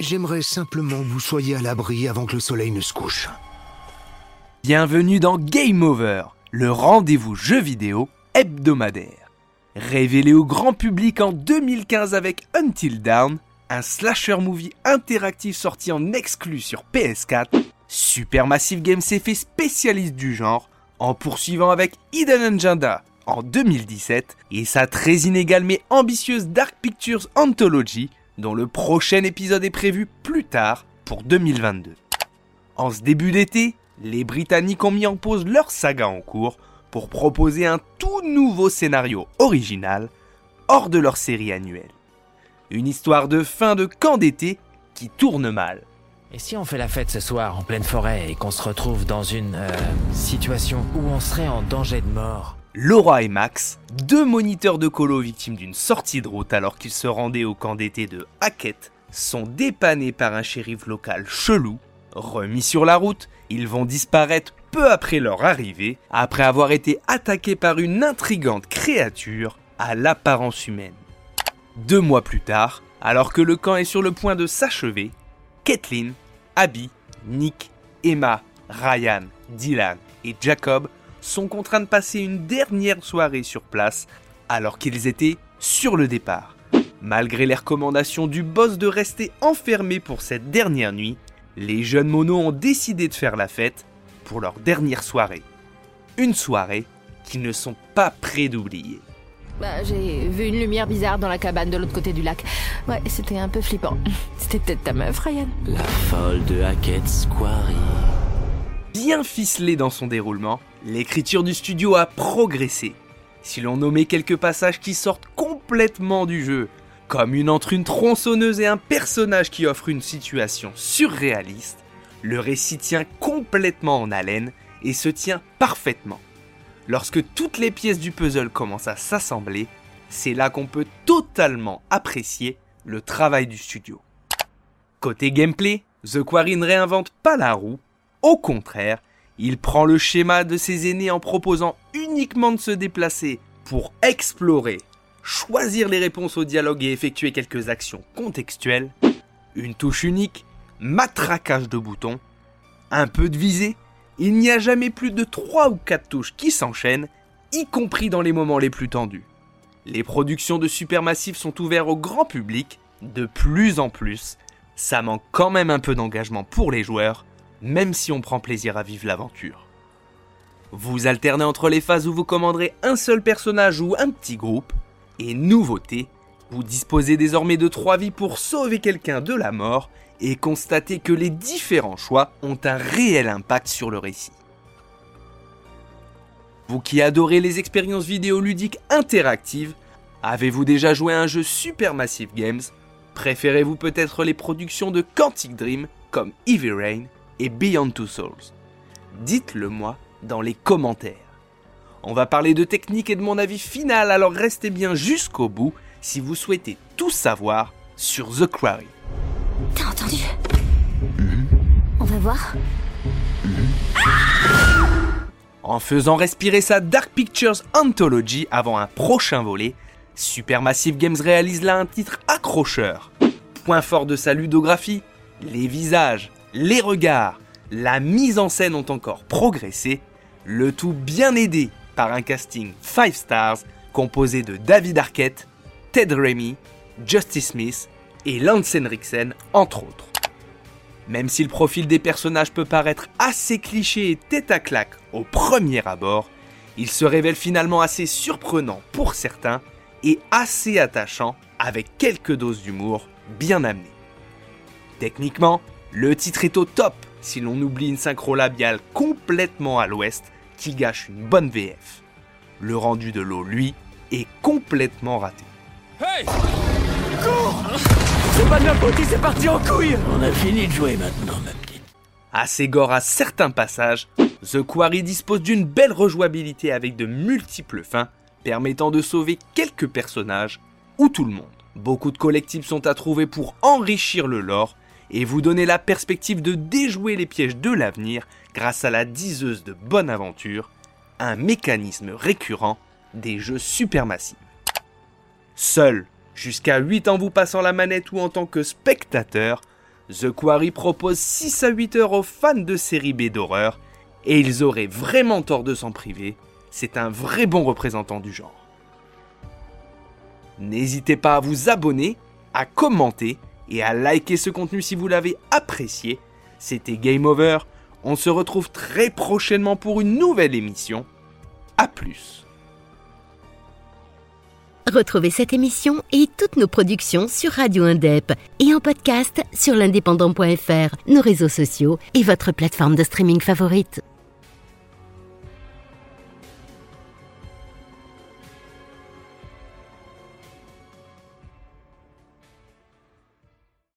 J'aimerais simplement que vous soyez à l'abri avant que le soleil ne se couche. Bienvenue dans Game Over, le rendez-vous jeu vidéo hebdomadaire. Révélé au grand public en 2015 avec Until Dawn, un slasher movie interactif sorti en exclu sur PS4, Supermassive Games s'est fait spécialiste du genre en poursuivant avec Hidden Agenda en 2017 et sa très inégale mais ambitieuse Dark Pictures Anthology dont le prochain épisode est prévu plus tard pour 2022. En ce début d'été, les Britanniques ont mis en pause leur saga en cours pour proposer un tout nouveau scénario original hors de leur série annuelle. Une histoire de fin de camp d'été qui tourne mal. Et si on fait la fête ce soir en pleine forêt et qu'on se retrouve dans une euh, situation où on serait en danger de mort Laura et Max, deux moniteurs de colo victimes d'une sortie de route alors qu'ils se rendaient au camp d'été de Hackett, sont dépannés par un shérif local chelou. Remis sur la route, ils vont disparaître peu après leur arrivée, après avoir été attaqués par une intrigante créature à l'apparence humaine. Deux mois plus tard, alors que le camp est sur le point de s'achever, Kathleen, Abby, Nick, Emma, Ryan, Dylan et Jacob sont contraints de passer une dernière soirée sur place alors qu'ils étaient sur le départ. Malgré les recommandations du boss de rester enfermés pour cette dernière nuit, les jeunes monos ont décidé de faire la fête pour leur dernière soirée. Une soirée qu'ils ne sont pas prêts d'oublier. Bah, j'ai vu une lumière bizarre dans la cabane de l'autre côté du lac. Ouais, c'était un peu flippant. C'était peut-être ta meuf, Ryan. La folle de Hackett Squarey. Bien ficelé dans son déroulement, l'écriture du studio a progressé. Si l'on nommait quelques passages qui sortent complètement du jeu, comme une entre une tronçonneuse et un personnage qui offre une situation surréaliste, le récit tient complètement en haleine et se tient parfaitement. Lorsque toutes les pièces du puzzle commencent à s'assembler, c'est là qu'on peut totalement apprécier le travail du studio. Côté gameplay, The Quarry ne réinvente pas la roue, au contraire, il prend le schéma de ses aînés en proposant uniquement de se déplacer pour explorer, choisir les réponses au dialogue et effectuer quelques actions contextuelles, une touche unique, matraquage de boutons, un peu de visée, il n'y a jamais plus de 3 ou 4 touches qui s'enchaînent, y compris dans les moments les plus tendus. Les productions de Supermassive sont ouvertes au grand public, de plus en plus. Ça manque quand même un peu d'engagement pour les joueurs, même si on prend plaisir à vivre l'aventure. Vous alternez entre les phases où vous commanderez un seul personnage ou un petit groupe, et nouveauté, vous disposez désormais de 3 vies pour sauver quelqu'un de la mort et constater que les différents choix ont un réel impact sur le récit. Vous qui adorez les expériences vidéoludiques interactives, avez-vous déjà joué à un jeu Supermassive Games? Préférez-vous peut-être les productions de Quantic Dream comme Heavy Rain et Beyond Two Souls Dites-le moi dans les commentaires. On va parler de technique et de mon avis final, alors restez bien jusqu'au bout si vous souhaitez tout savoir sur The Quarry. T'as entendu? On va voir? En faisant respirer sa Dark Pictures Anthology avant un prochain volet, Supermassive Games réalise là un titre accrocheur. Point fort de sa ludographie, les visages, les regards, la mise en scène ont encore progressé, le tout bien aidé par un casting 5 stars composé de David Arquette, Ted Remy, Justice Smith et Lance Henriksen entre autres. Même si le profil des personnages peut paraître assez cliché et tête à claque au premier abord, il se révèle finalement assez surprenant pour certains et assez attachant avec quelques doses d'humour bien amenées. Techniquement, le titre est au top si l'on oublie une synchro labiale complètement à l'ouest qui gâche une bonne VF. Le rendu de l'eau, lui, est complètement raté. Hey Cours C'est pas de il s'est parti en couille On a fini de jouer maintenant, ma petite. Assez gore à certains passages, The Quarry dispose d'une belle rejouabilité avec de multiples fins, permettant de sauver quelques personnages ou tout le monde. Beaucoup de collectibles sont à trouver pour enrichir le lore et vous donner la perspective de déjouer les pièges de l'avenir grâce à la diseuse de bonne aventure, un mécanisme récurrent des jeux supermassifs. Seul, jusqu'à 8 en vous passant la manette ou en tant que spectateur, The Quarry propose 6 à 8 heures aux fans de série B d'horreur, et ils auraient vraiment tort de s'en priver, c'est un vrai bon représentant du genre. N'hésitez pas à vous abonner, à commenter et à liker ce contenu si vous l'avez apprécié. C'était Game Over, on se retrouve très prochainement pour une nouvelle émission. A plus Retrouvez cette émission et toutes nos productions sur Radio Indep et en podcast sur l'indépendant.fr, nos réseaux sociaux et votre plateforme de streaming favorite.